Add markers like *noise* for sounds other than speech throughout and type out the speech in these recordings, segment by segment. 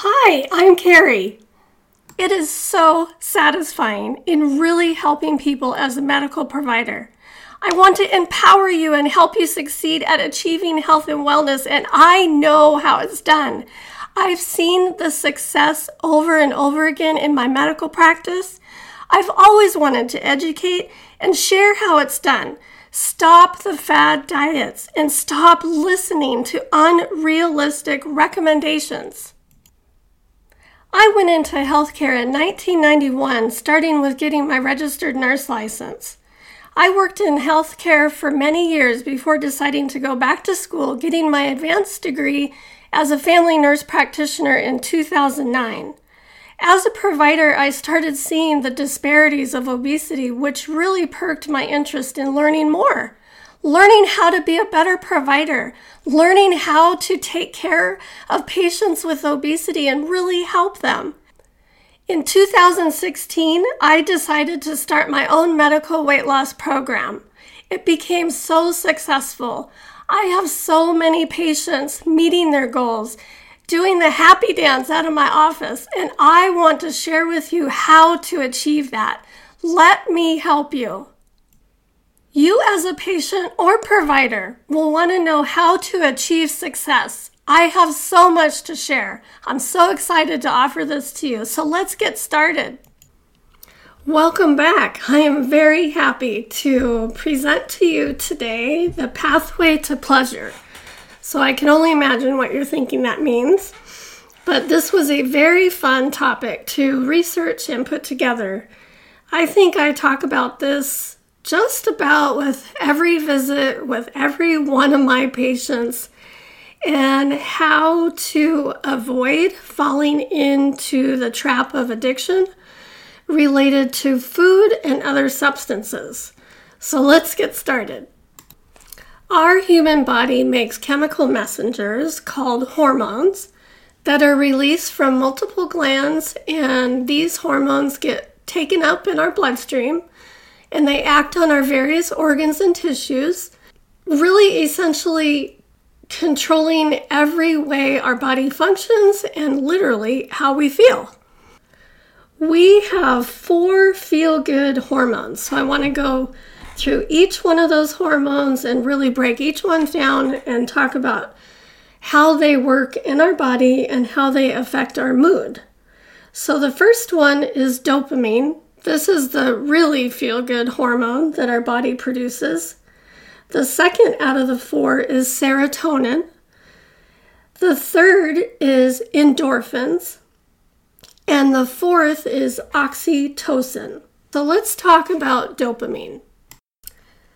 Hi, I'm Carrie. It is so satisfying in really helping people as a medical provider. I want to empower you and help you succeed at achieving health and wellness, and I know how it's done. I've seen the success over and over again in my medical practice. I've always wanted to educate and share how it's done. Stop the fad diets and stop listening to unrealistic recommendations. I went into healthcare in 1991, starting with getting my registered nurse license. I worked in healthcare for many years before deciding to go back to school, getting my advanced degree as a family nurse practitioner in 2009. As a provider, I started seeing the disparities of obesity, which really perked my interest in learning more learning how to be a better provider, learning how to take care of patients with obesity and really help them. In 2016, I decided to start my own medical weight loss program. It became so successful. I have so many patients meeting their goals, doing the happy dance out of my office, and I want to share with you how to achieve that. Let me help you. You, as a patient or provider, will want to know how to achieve success. I have so much to share. I'm so excited to offer this to you. So let's get started. Welcome back. I am very happy to present to you today the pathway to pleasure. So I can only imagine what you're thinking that means. But this was a very fun topic to research and put together. I think I talk about this just about with every visit with every one of my patients and how to avoid falling into the trap of addiction related to food and other substances. So let's get started. Our human body makes chemical messengers called hormones that are released from multiple glands, and these hormones get taken up in our bloodstream and they act on our various organs and tissues, really essentially controlling every way our body functions and literally how we feel. We have four feel good hormones. So I want to go through each one of those hormones and really break each one down and talk about how they work in our body and how they affect our mood. So the first one is dopamine, this is the really feel good hormone that our body produces. The second out of the four is serotonin. The third is endorphins. And the fourth is oxytocin. So let's talk about dopamine.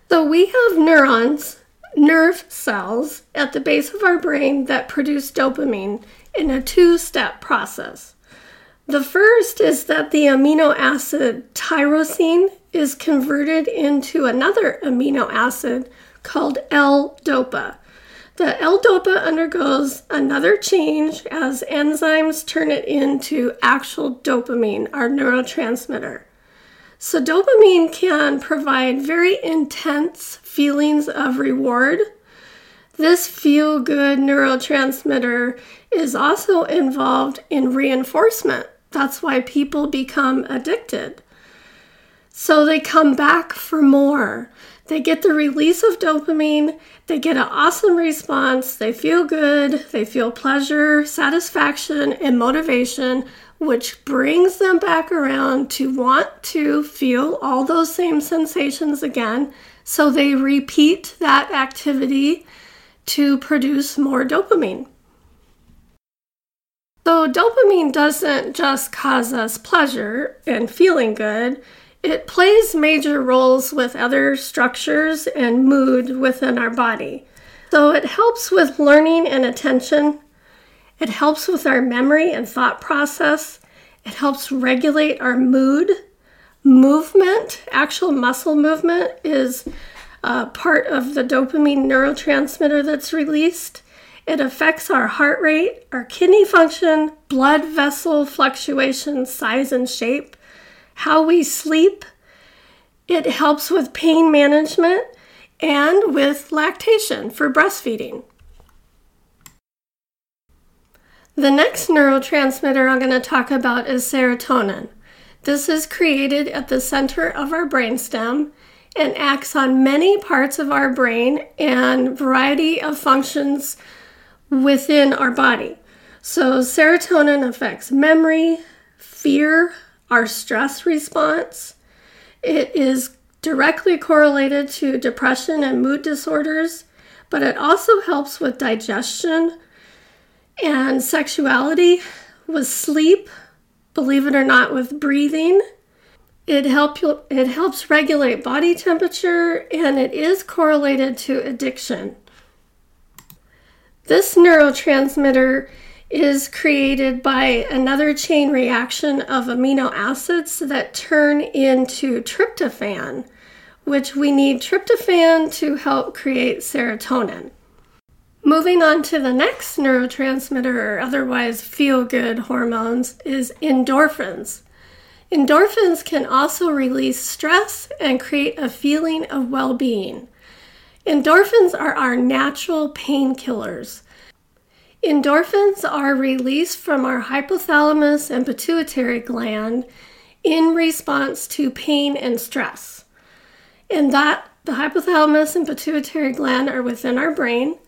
So we have neurons, nerve cells, at the base of our brain that produce dopamine in a two step process. The first is that the amino acid tyrosine is converted into another amino acid called L-DOPA. The L-DOPA undergoes another change as enzymes turn it into actual dopamine, our neurotransmitter. So, dopamine can provide very intense feelings of reward. This feel good neurotransmitter is also involved in reinforcement. That's why people become addicted. So they come back for more. They get the release of dopamine, they get an awesome response, they feel good, they feel pleasure, satisfaction, and motivation, which brings them back around to want to feel all those same sensations again. So they repeat that activity to produce more dopamine. So, dopamine doesn't just cause us pleasure and feeling good, it plays major roles with other structures and mood within our body. So, it helps with learning and attention, it helps with our memory and thought process, it helps regulate our mood. Movement, actual muscle movement, is part of the dopamine neurotransmitter that's released. It affects our heart rate, our kidney function, blood vessel fluctuation, size and shape, how we sleep. It helps with pain management and with lactation for breastfeeding. The next neurotransmitter I'm going to talk about is serotonin. This is created at the center of our brainstem and acts on many parts of our brain and variety of functions within our body. So serotonin affects memory, fear, our stress response. It is directly correlated to depression and mood disorders, but it also helps with digestion and sexuality, with sleep, believe it or not, with breathing. It, help, it helps regulate body temperature and it is correlated to addiction. This neurotransmitter is created by another chain reaction of amino acids that turn into tryptophan, which we need tryptophan to help create serotonin. Moving on to the next neurotransmitter, or otherwise feel good hormones, is endorphins. Endorphins can also release stress and create a feeling of well being. Endorphins are our natural painkillers. Endorphins are released from our hypothalamus and pituitary gland in response to pain and stress. And that the hypothalamus and pituitary gland are within our brain.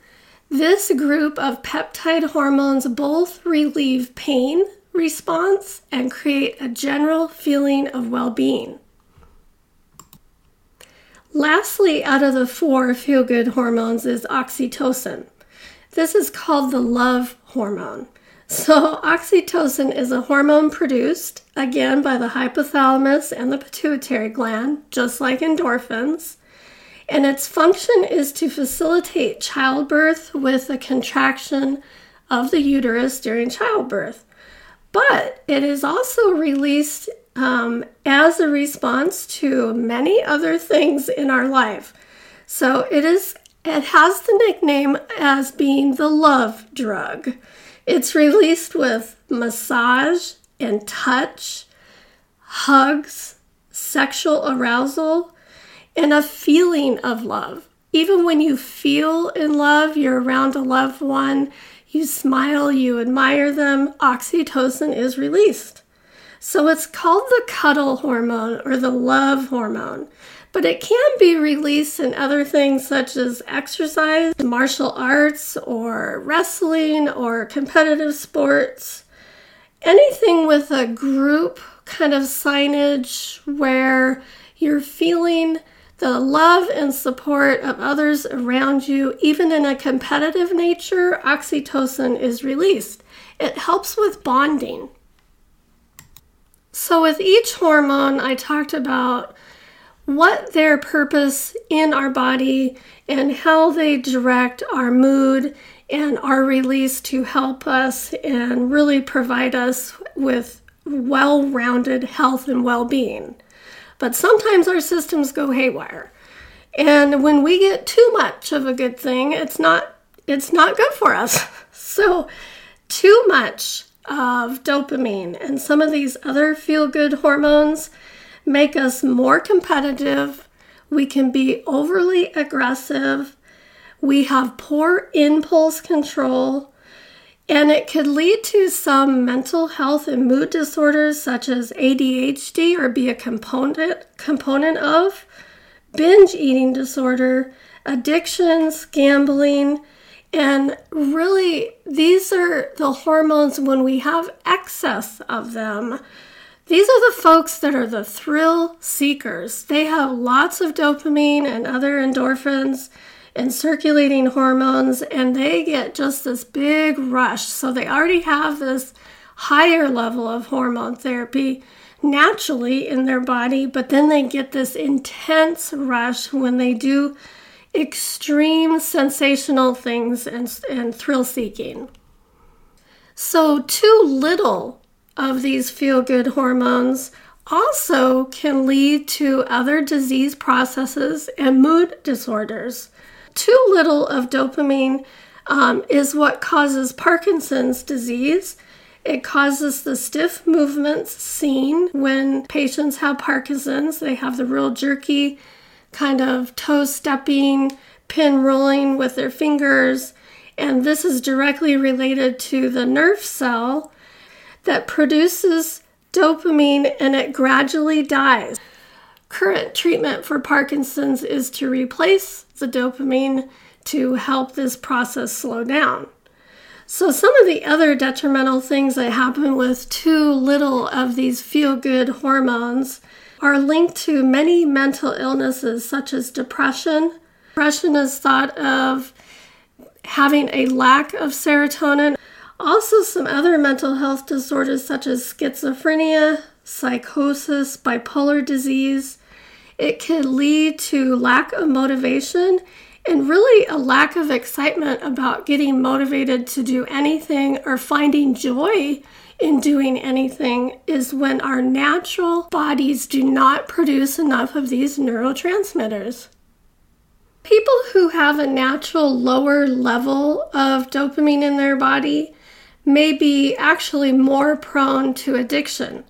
This group of peptide hormones both relieve pain response and create a general feeling of well being. Lastly, out of the four feel good hormones is oxytocin. This is called the love hormone. So, oxytocin is a hormone produced again by the hypothalamus and the pituitary gland, just like endorphins. And its function is to facilitate childbirth with a contraction of the uterus during childbirth. But it is also released um, as a response to many other things in our life. So, it is it has the nickname as being the love drug. It's released with massage and touch, hugs, sexual arousal, and a feeling of love. Even when you feel in love, you're around a loved one, you smile, you admire them, oxytocin is released. So it's called the cuddle hormone or the love hormone but it can be released in other things such as exercise, martial arts, or wrestling, or competitive sports. Anything with a group kind of signage where you're feeling the love and support of others around you, even in a competitive nature, oxytocin is released. It helps with bonding. So, with each hormone, I talked about what their purpose in our body and how they direct our mood and our release to help us and really provide us with well rounded health and well being. But sometimes our systems go haywire. And when we get too much of a good thing, it's not it's not good for us. *laughs* So too much of dopamine and some of these other feel good hormones make us more competitive. We can be overly aggressive. We have poor impulse control. And it could lead to some mental health and mood disorders such as ADHD or be a component component of binge eating disorder, addictions, gambling, and really these are the hormones when we have excess of them these are the folks that are the thrill seekers. They have lots of dopamine and other endorphins and circulating hormones, and they get just this big rush. So they already have this higher level of hormone therapy naturally in their body, but then they get this intense rush when they do extreme sensational things and, and thrill seeking. So, too little of these feel good hormones also can lead to other disease processes and mood disorders. Too little of dopamine um, is what causes Parkinson's disease. It causes the stiff movements seen when patients have Parkinson's. They have the real jerky kind of toe stepping, pin rolling with their fingers, And this is directly related to the nerve cell that produces dopamine and it gradually dies. Current treatment for Parkinson's is to replace the dopamine to help this process slow down. So, some of the other detrimental things that happen with too little of these feel good hormones are linked to many mental illnesses such as depression. Depression is thought of having a lack of serotonin. Also, some other mental health disorders such as schizophrenia, psychosis, bipolar disease. It can lead to lack of motivation and really a lack of excitement about getting motivated to do anything or finding joy in doing anything is when our natural bodies do not produce enough of these neurotransmitters. People who have a natural lower level of dopamine in their body may be actually more prone to addiction.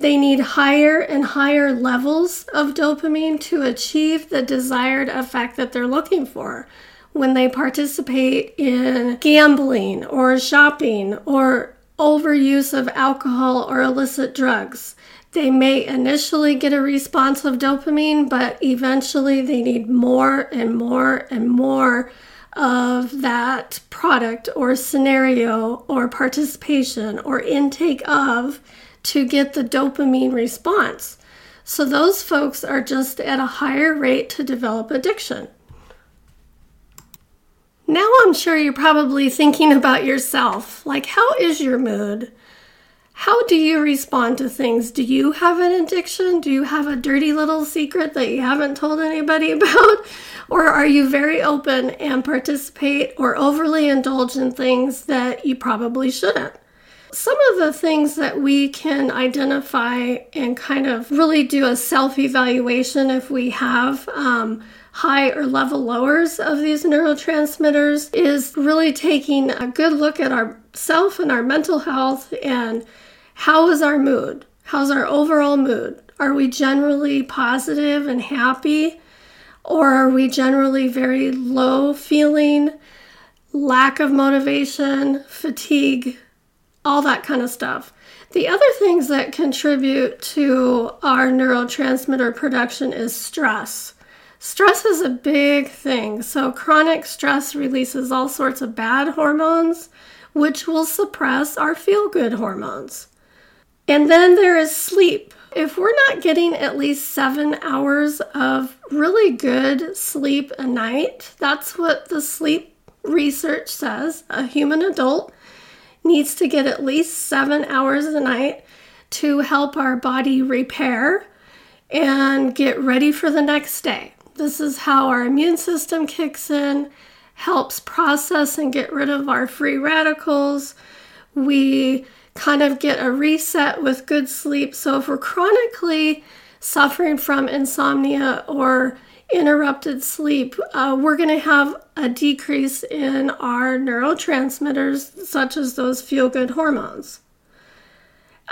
They need higher and higher levels of dopamine to achieve the desired effect that they're looking for when they participate in gambling or shopping or overuse of alcohol or illicit drugs. They may initially get a response of dopamine, but eventually they need more and more and more of that product or scenario or participation or intake of to get the dopamine response. So those folks are just at a higher rate to develop addiction. Now I'm sure you're probably thinking about yourself. Like, how is your mood? How do you respond to things? Do you have an addiction? Do you have a dirty little secret that you haven't told anybody *laughs* about? Or are you very open and participate or overly indulge in things that you probably shouldn't? Some of the things that we can identify and kind of really do a self evaluation if we have um, high or level lowers of these neurotransmitters is really taking a good look at ourself and our mental health and how is our mood? How's our overall mood? Are we generally positive and happy? Or are we generally very low feeling, lack of motivation, fatigue, all that kind of stuff. The other things that contribute to our neurotransmitter production is stress. Stress is a big thing. So, chronic stress releases all sorts of bad hormones, which will suppress our feel good hormones. And then there is sleep. If we're not getting at least seven hours of really good sleep a night, that's what the sleep research says. A human adult needs to get at least seven hours a night to help our body repair and get ready for the next day. This is how our immune system kicks in, helps process and get rid of our free radicals. We kind of get a reset with good sleep. So if we're chronically suffering from insomnia or interrupted sleep, uh, we're going to have a decrease in our neurotransmitters, such as those feel good hormones.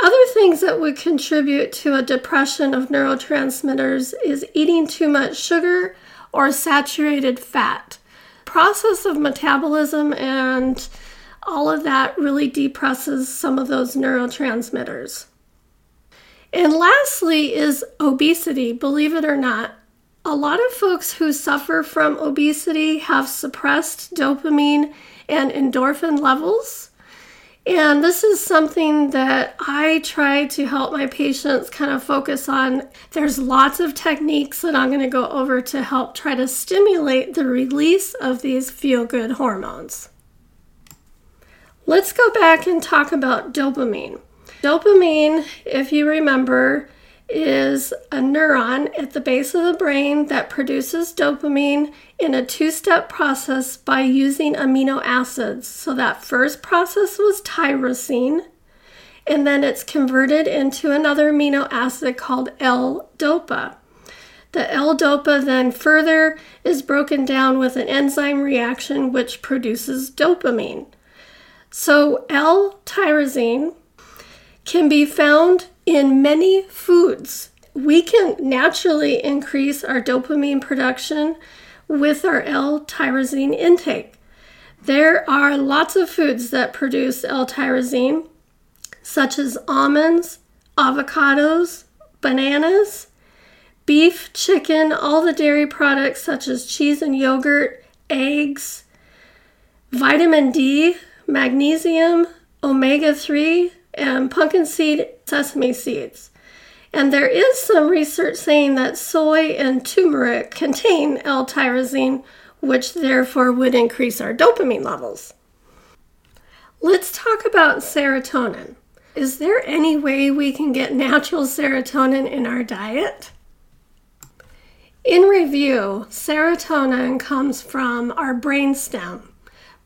Other things that would contribute to a depression of neurotransmitters is eating too much sugar or saturated fat. Process of metabolism and all of that really depresses some of those neurotransmitters. And lastly is obesity, believe it or not a lot of folks who suffer from obesity have suppressed dopamine and endorphin levels. And this is something that I try to help my patients kind of focus on. There's lots of techniques that I'm going to go over to help try to stimulate the release of these feel good hormones. Let's go back and talk about dopamine. Dopamine, if you remember, is a neuron at the base of the brain that produces dopamine in a two step process by using amino acids. So, that first process was tyrosine, and then it's converted into another amino acid called L dopa. The L dopa then further is broken down with an enzyme reaction which produces dopamine. So, L tyrosine can be found in many foods. We can naturally increase our dopamine production with our L tyrosine intake. There are lots of foods that produce L-tyrosine, such as almonds, avocados, bananas, beef, chicken, all the dairy products such as cheese and yogurt, eggs, vitamin D, magnesium, omega 3, and pumpkin seed sesame seeds. And there is some research saying that soy and turmeric contain L tyrosine, which therefore would increase our dopamine levels. Let's talk about serotonin. Is there any way we can get natural serotonin in our diet? In review, serotonin comes from our brainstem,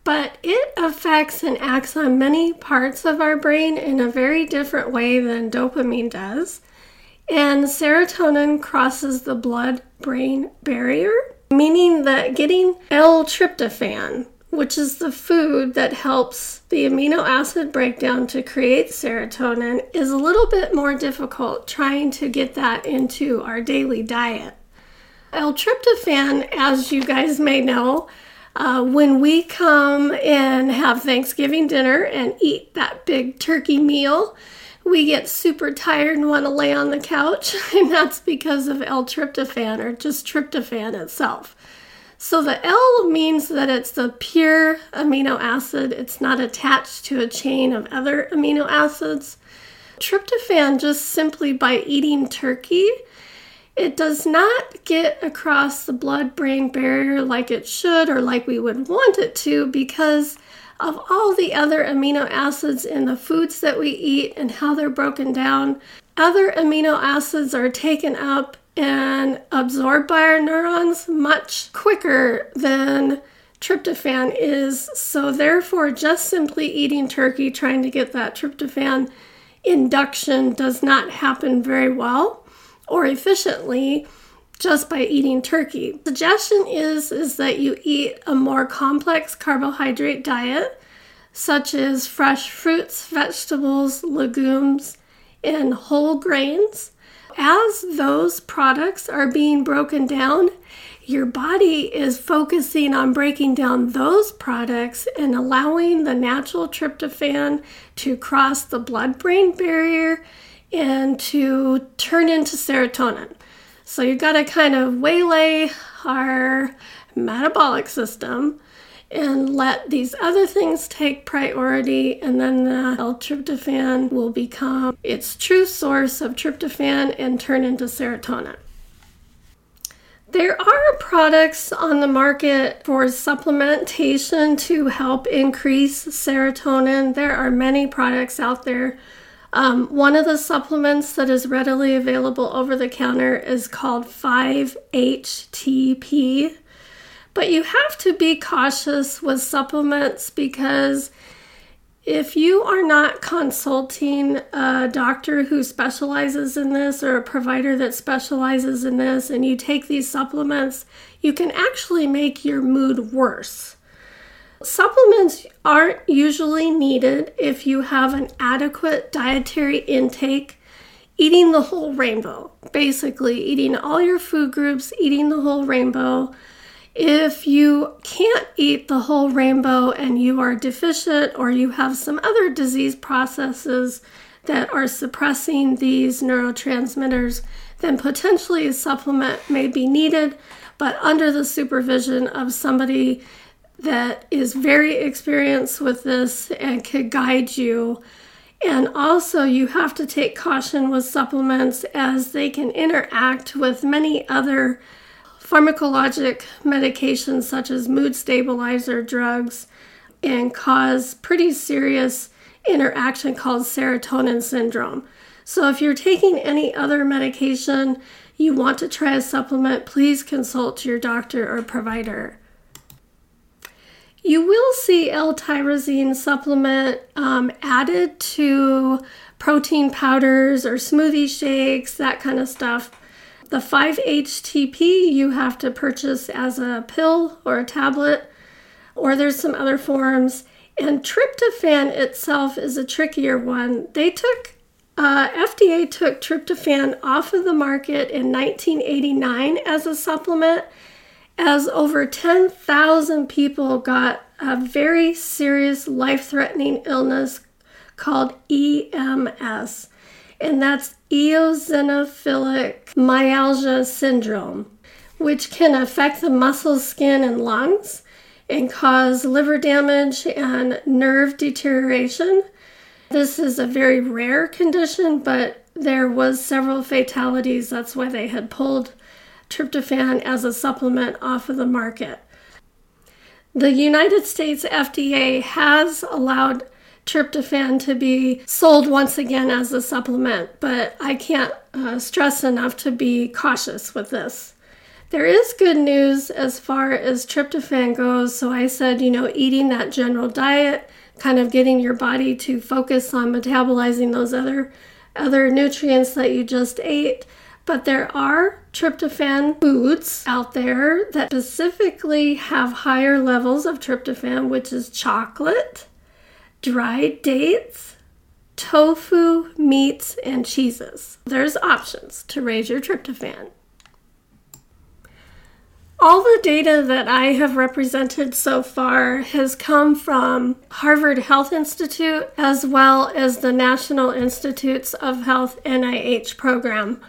but it affects and acts on many parts of our brain in a very different way than dopamine does. And serotonin crosses the blood brain barrier, meaning that getting L tryptophan, which is the food that helps the amino acid breakdown to create serotonin, is a little bit more difficult trying to get that into our daily diet. L tryptophan, as you guys may know, uh, when we come and have Thanksgiving dinner and eat that big turkey meal, we get super tired and want to lay on the couch, *laughs* and that's because of L-tryptophan or just tryptophan itself. So the L means that it's the pure amino acid, it's not attached to a chain of other amino acids. Tryptophan, just simply by eating turkey, it does not get across the blood brain barrier like it should or like we would want it to because of all the other amino acids in the foods that we eat and how they're broken down. Other amino acids are taken up and absorbed by our neurons much quicker than tryptophan is. So, therefore, just simply eating turkey, trying to get that tryptophan induction, does not happen very well or efficiently just by eating turkey. Suggestion is is that you eat a more complex carbohydrate diet such as fresh fruits, vegetables, legumes, and whole grains. As those products are being broken down, your body is focusing on breaking down those products and allowing the natural tryptophan to cross the blood brain barrier and to turn into serotonin. So you've got to kind of waylay our metabolic system and let these other things take priority, and then uh, the L-tryptophan will become its true source of tryptophan and turn into serotonin. There are products on the market for supplementation to help increase serotonin. There are many products out there um, one of the supplements that is readily available over the counter is called 5-HTP. But you have to be cautious with supplements because if you are not consulting a doctor who specializes in this or a provider that specializes in this and you take these supplements, you can actually make your mood worse. Supplements aren't usually needed if you have an adequate dietary intake, eating the whole rainbow, basically, eating all your food groups, eating the whole rainbow. If you can't eat the whole rainbow and you are deficient or you have some other disease processes that are suppressing these neurotransmitters, then potentially a supplement may be needed, but under the supervision of somebody that is very experienced with this and could guide you. And also, you have to take caution with supplements as they can interact with many other pharmacologic medications, such as mood stabilizer drugs, and cause pretty serious interaction called serotonin syndrome. So, if you're taking any other medication, you want to try a supplement, please consult your doctor or provider. You will see L-tyrosine supplement um, added to protein powders or smoothie shakes, that kind of stuff. The 5-HTP you have to purchase as a pill or a tablet, or there's some other forms. And tryptophan itself is a trickier one. They took uh, FDA took tryptophan off of the market in 1989 as a supplement as over 10,000 people got a very serious life threatening illness called EMS, and that's eosinophilic myalgia syndrome, which can affect the muscles, skin, and lungs and cause liver damage and nerve deterioration. This is a very rare condition, but there was several fatalities. That's why they had pulled tryptophan as a supplement off of the market. The United States FDA has allowed tryptophan to be sold once again as a supplement, but I can't uh, stress enough to be cautious with this. There is good news as far as tryptophan goes. So I said, you know, eating that general diet, kind of getting your body to focus on metabolizing those other other nutrients that you just ate. But there are tryptophan foods out there that specifically have higher levels of tryptophan, which is chocolate, dried dates, tofu, meats, and cheeses. There's options to raise your tryptophan. All the data that I have represented so far has come from Harvard Health Institute as well as the National Institutes of Health NIH program.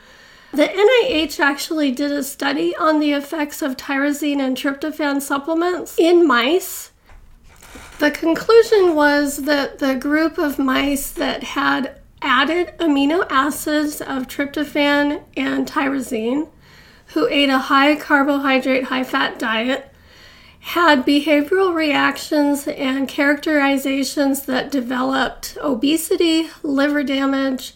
The NIH actually did a study on the effects of tyrosine and tryptophan supplements in mice. The conclusion was that the group of mice that had added amino acids of tryptophan and tyrosine who ate a high carbohydrate, high fat diet had behavioral reactions and characterizations that developed obesity, liver damage,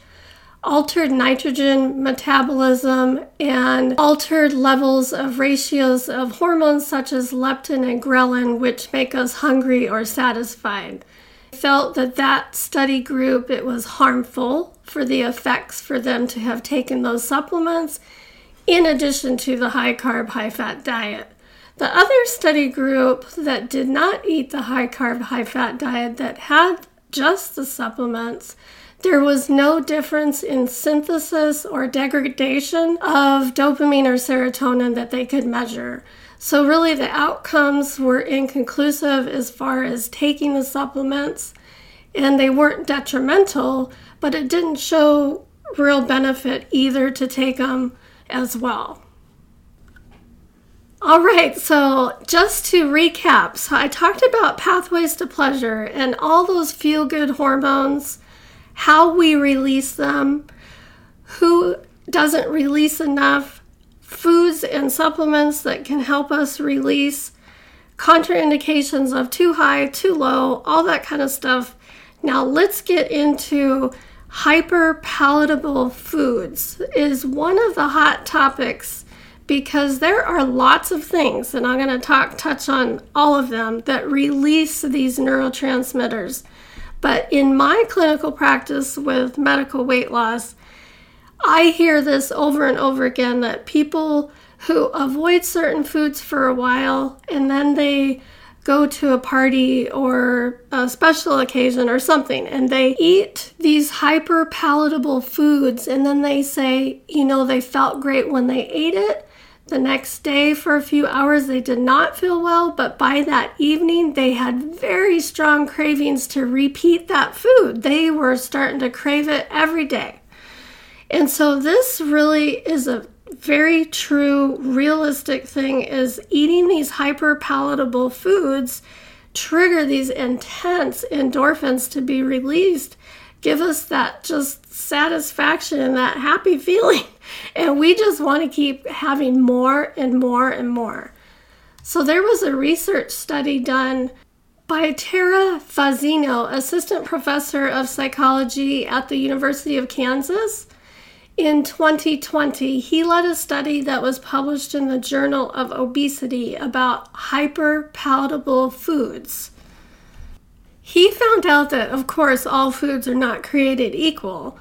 altered nitrogen metabolism, and altered levels of ratios of hormones such as leptin and ghrelin, which make us hungry or satisfied. Felt that that study group it was harmful for the effects for them to have taken those supplements in addition to the high carb, high fat diet. The other study group that did not eat the high carb, high fat diet that had just the supplements, there was no difference in synthesis or degradation of dopamine or serotonin that they could measure. So, really, the outcomes were inconclusive as far as taking the supplements, and they weren't detrimental, but it didn't show real benefit either to take them as well. All right, so just to recap, so I talked about pathways to pleasure and all those feel good hormones, how we release them, who doesn't release enough, foods and supplements that can help us release, contraindications of too high, too low, all that kind of stuff. Now let's get into hyper palatable foods is one of the hot topics because there are lots of things and I'm going to talk touch on all of them that release these neurotransmitters. But in my clinical practice with medical weight loss, I hear this over and over again that people who avoid certain foods for a while and then they go to a party or a special occasion or something and they eat these hyper palatable foods and then they say, you know, they felt great when they ate it. The next day, for a few hours, they did not feel well, but by that evening, they had very strong cravings to repeat that food. They were starting to crave it every day. And so, this really is a very true, realistic thing is eating these hyper palatable foods trigger these intense endorphins to be released, give us that just satisfaction and that happy *laughs* feeling. And we just want to keep having more and more and more. So there was a research study done by Tera Fazzino, assistant professor of psychology at the University of Kansas in 2020, he led a study that was published in the Journal of Obesity about hyper palatable foods. He found out that, of course, all foods are not created equal,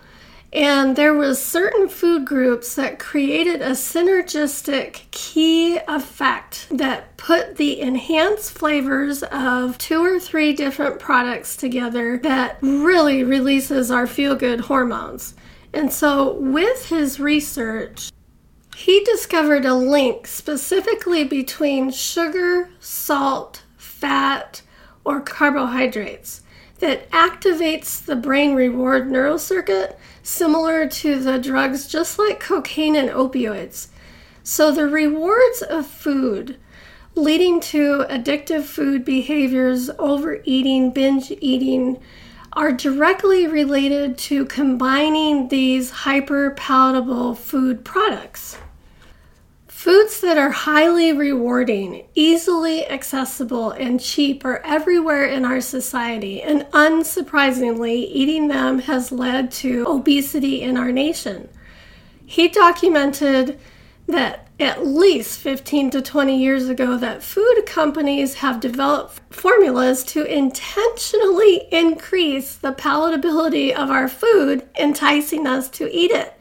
and there was certain food groups that created a synergistic key effect that put the enhanced flavors of two or three different products together that really releases our feel good hormones. And so, with his research, he discovered a link specifically between sugar, salt, fat, or carbohydrates that activates the brain reward neural circuit, similar to the drugs just like cocaine and opioids. So, the rewards of food leading to addictive food behaviors, overeating, binge eating, are directly related to combining these hyper palatable food products. Foods that are highly rewarding, easily accessible, and cheap are everywhere in our society, and unsurprisingly, eating them has led to obesity in our nation. He documented that at least 15 to 20 years ago that food companies have developed formulas to intentionally increase the palatability of our food enticing us to eat it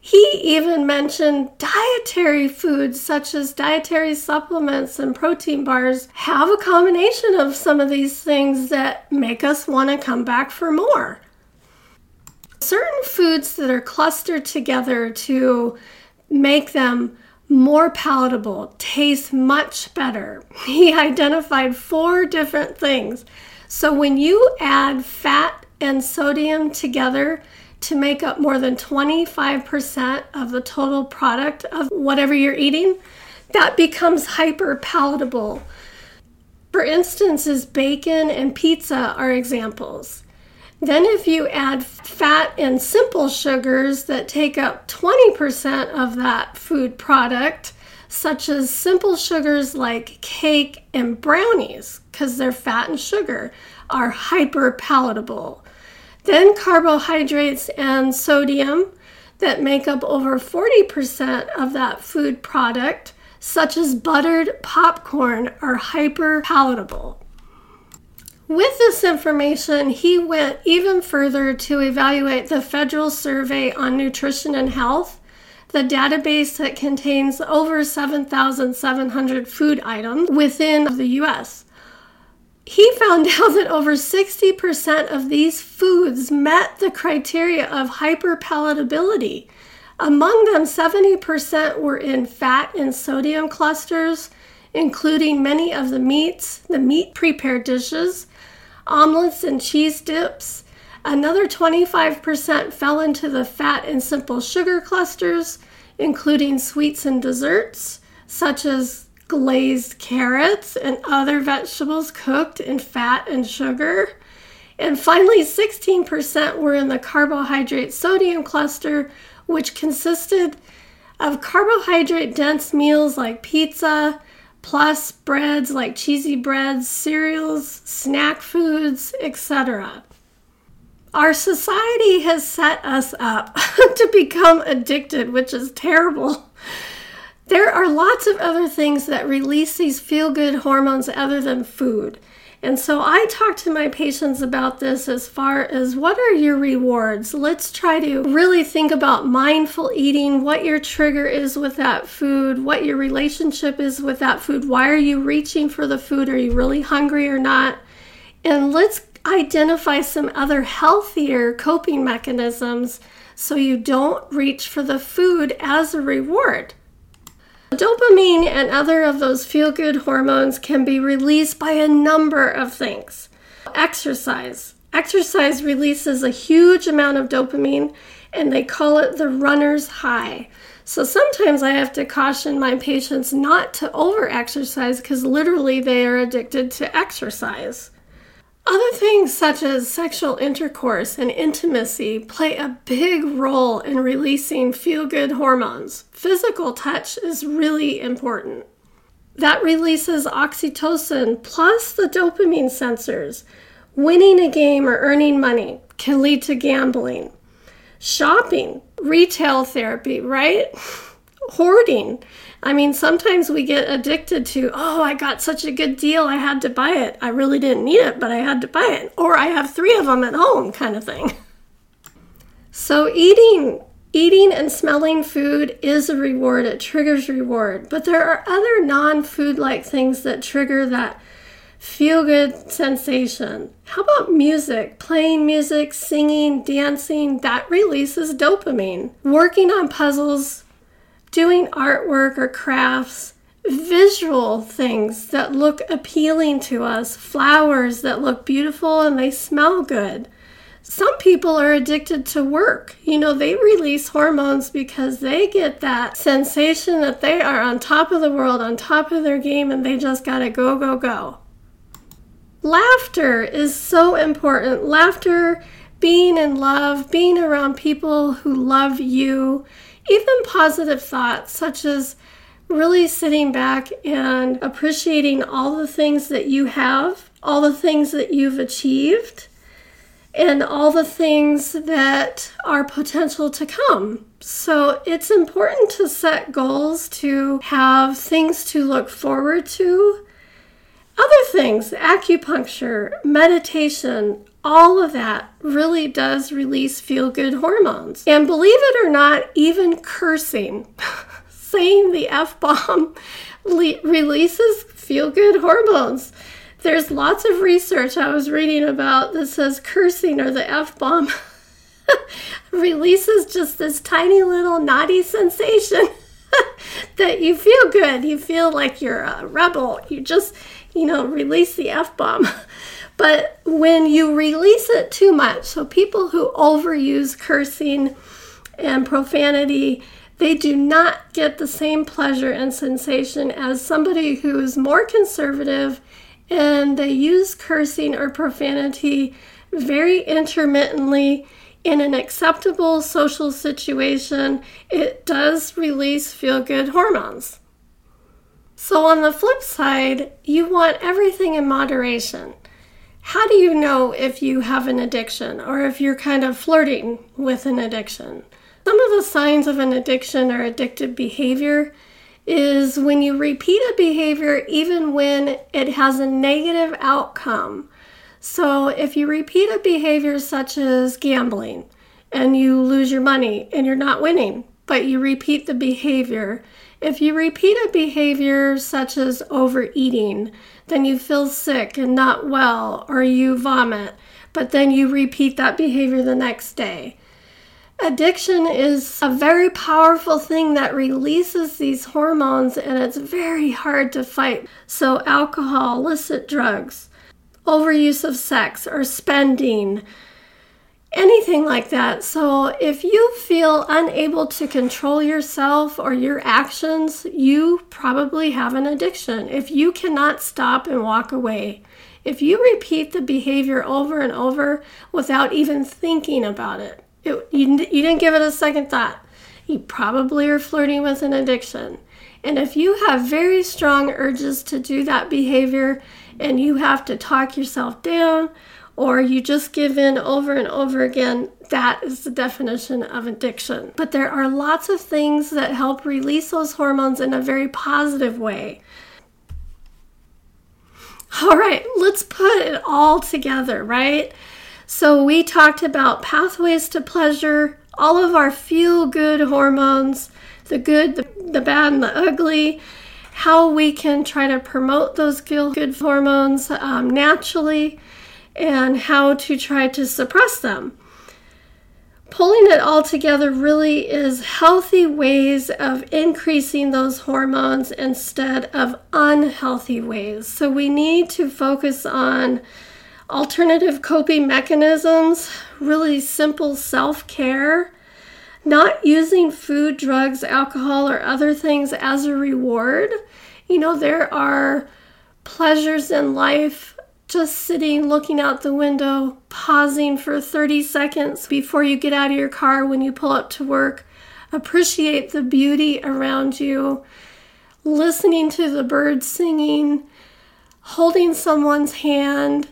he even mentioned dietary foods such as dietary supplements and protein bars have a combination of some of these things that make us want to come back for more. Certain foods that are clustered together to make them more palatable, taste much better. *laughs* He identified four different things. So when you add fat and sodium together, to make up more than 25% of the total product of whatever you're eating, that becomes hyper palatable. For instance, bacon and pizza are examples. Then, if you add fat and simple sugars that take up 20% of that food product, such as simple sugars like cake and brownies, because they're fat and sugar, are hyper palatable. Then carbohydrates and sodium that make up over 40% of that food product, such as buttered popcorn, are hyper palatable. With this information, he went even further to evaluate the Federal Survey on Nutrition and Health, the database that contains over 7,700 food items within the US he found *laughs* out that over 60% of these foods met the criteria of hyperpalatability. Among them, 70% were in fat and sodium clusters, including many of the meats, the meat prepared dishes, omelets, and cheese dips. Another 25% fell into the fat and simple sugar clusters, including sweets and desserts, such as glazed carrots and other vegetables cooked in fat and sugar. And finally, 16% were in the carbohydrate sodium cluster, which consisted of carbohydrate dense meals like pizza, plus breads like cheesy breads, cereals, snack foods, etc. Our society has set us up *laughs* to become addicted, which is terrible. There are lots of other things that release these feel good hormones other than food. And so I talk to my patients about this as far as what are your rewards? Let's try to really think about mindful eating, what your trigger is with that food, what your relationship is with that food. Why are you reaching for the food? Are you really hungry or not? And let's identify some other healthier coping mechanisms so you don't reach for the food as a reward. Dopamine and other of those feel good hormones can be released by a number of things. Exercise. Exercise releases a huge amount of dopamine, and they call it the runner's high. So sometimes I have to caution my patients not to over exercise because literally they are addicted to exercise. Other things such as sexual intercourse and intimacy play a big role in releasing feel good hormones. Physical touch is really important. That releases oxytocin plus the dopamine sensors. Winning a game or earning money can lead to gambling. Shopping, retail therapy, right? *laughs* Hoarding I mean, sometimes we get addicted to, oh, I got such a good deal, I had to buy it. I really didn't need it, but I had to buy it. Or I have three of them at home, kind of thing. *laughs* So, eating Eating and smelling food is a reward, it triggers reward. But there are other non food like things that trigger that feel good sensation. How about music? Playing music, singing, dancing, that releases dopamine. Working on puzzles doing artwork or crafts, visual things that look appealing to us, flowers that look beautiful and they smell good. Some people are addicted to work. You know, they release hormones because they get that sensation that they are on top of the world, on top of their game, and they just gotta go, go, go. Laughter is so important. Laughter, being in love, being around people who love you, even positive thoughts such as really sitting back and appreciating all the things that you have, all the things that you've achieved, and all the things that are potential to come. So it's important to set goals to have things to look forward to. Other things, acupuncture, meditation, all of that really does release feel good hormones. And believe it or not, even cursing. *laughs* saying the F bomb le- releases feel good hormones. There's lots of research I was reading about that says cursing or the F bomb *laughs* releases just this tiny little naughty sensation *laughs* that you feel good. You feel like you're a rebel. You just, you know, release the F bomb. But when you release it too much, so people who overuse cursing and profanity, they do not get the same pleasure and sensation as somebody who's more conservative and they use cursing or profanity very intermittently in an acceptable social situation. It does release feel good hormones. So, on the flip side, you want everything in moderation. How do you know if you have an addiction or if you're kind of flirting with an addiction? Some of the signs of an addiction or addictive behavior is when you repeat a behavior even when it has a negative outcome. So, if you repeat a behavior such as gambling and you lose your money and you're not winning, but you repeat the behavior, if you repeat a behavior such as overeating, then you feel sick and not well, or you vomit, but then you repeat that behavior the next day. Addiction is a very powerful thing that releases these hormones and it's very hard to fight. So, alcohol, illicit drugs, overuse of sex or spending, anything like that. So, if you feel unable to control yourself or your actions, you probably have an addiction. If you cannot stop and walk away, if you repeat the behavior over and over without even thinking about it, it, you, you didn't give it a second thought. You probably are flirting with an addiction. And if you have very strong urges to do that behavior and you have to talk yourself down or you just give in over and over again, that is the definition of addiction. But there are lots of things that help release those hormones in a very positive way. All right, let's put it all together, right? So, we talked about pathways to pleasure, all of our feel good hormones, the good, the, the bad, and the ugly, how we can try to promote those feel good hormones um, naturally, and how to try to suppress them. Pulling it all together really is healthy ways of increasing those hormones instead of unhealthy ways. So, we need to focus on alternative coping mechanisms, really simple self care, not using food, drugs, alcohol, or other things as a reward. You know, there are pleasures in life just sitting, looking out the window, pausing for 30 seconds before you get out of your car when you pull up to work. Appreciate the beauty around you, listening to the birds singing, holding someone's hand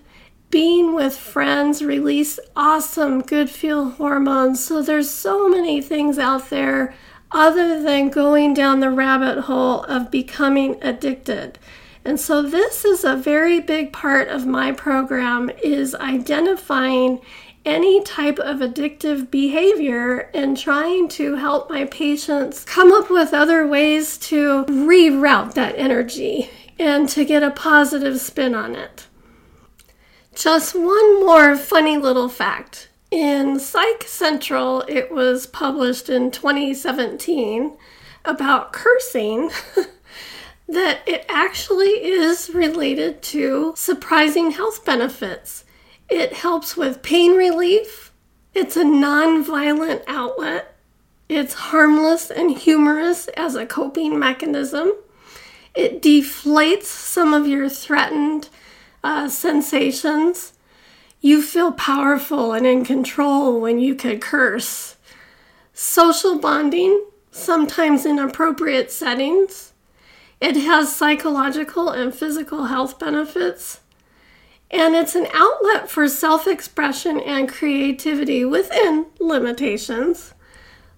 being with friends release awesome good feel hormones. So there's so many things out there other than going down the rabbit hole of becoming addicted. And so this is a very big part of my program is identifying any type of addictive behavior and trying to help my patients come up with other ways to reroute that energy and to get a positive spin on it. Just one more funny little fact. In Psych Central, it was published in 2017 about cursing. *laughs* that it actually is related to surprising health benefits. It helps with pain relief. It's a non-violent outlet. It's harmless and humorous as a coping mechanism. It deflates some of your threatened uh, sensations. You feel powerful and in control when you could curse. Social bonding, sometimes in appropriate settings. It has psychological and physical health benefits. And it's an outlet for self expression and creativity within limitations.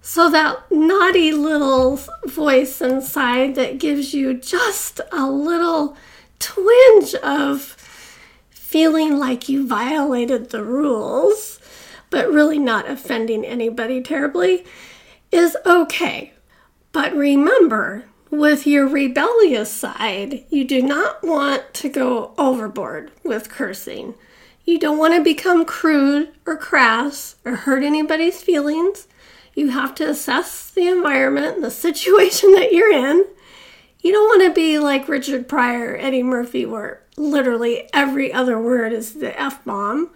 So, that naughty little voice inside that gives you just a little twinge of feeling like you violated the rules, but really not offending anybody terribly, is okay. But remember, with your rebellious side, you do not want to go overboard with cursing. You don't want to become crude or crass or hurt anybody's feelings. You have to assess the environment the *laughs* situation that you're in. You don't want to be like Richard Pryor, Eddie Murphy, where literally every other word is the F bomb.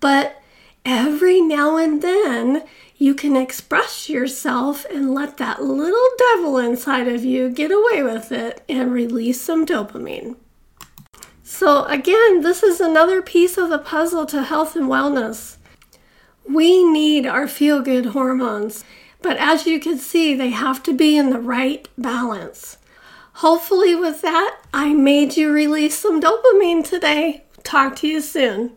But every now and then, you can express yourself and let that little devil inside of you get away with it and release some dopamine. So, again, this is another piece of the puzzle to health and wellness. We need our feel good hormones, but as you can see, they have to be in the right balance. Hopefully, with that, I made you release some dopamine today. Talk to you soon.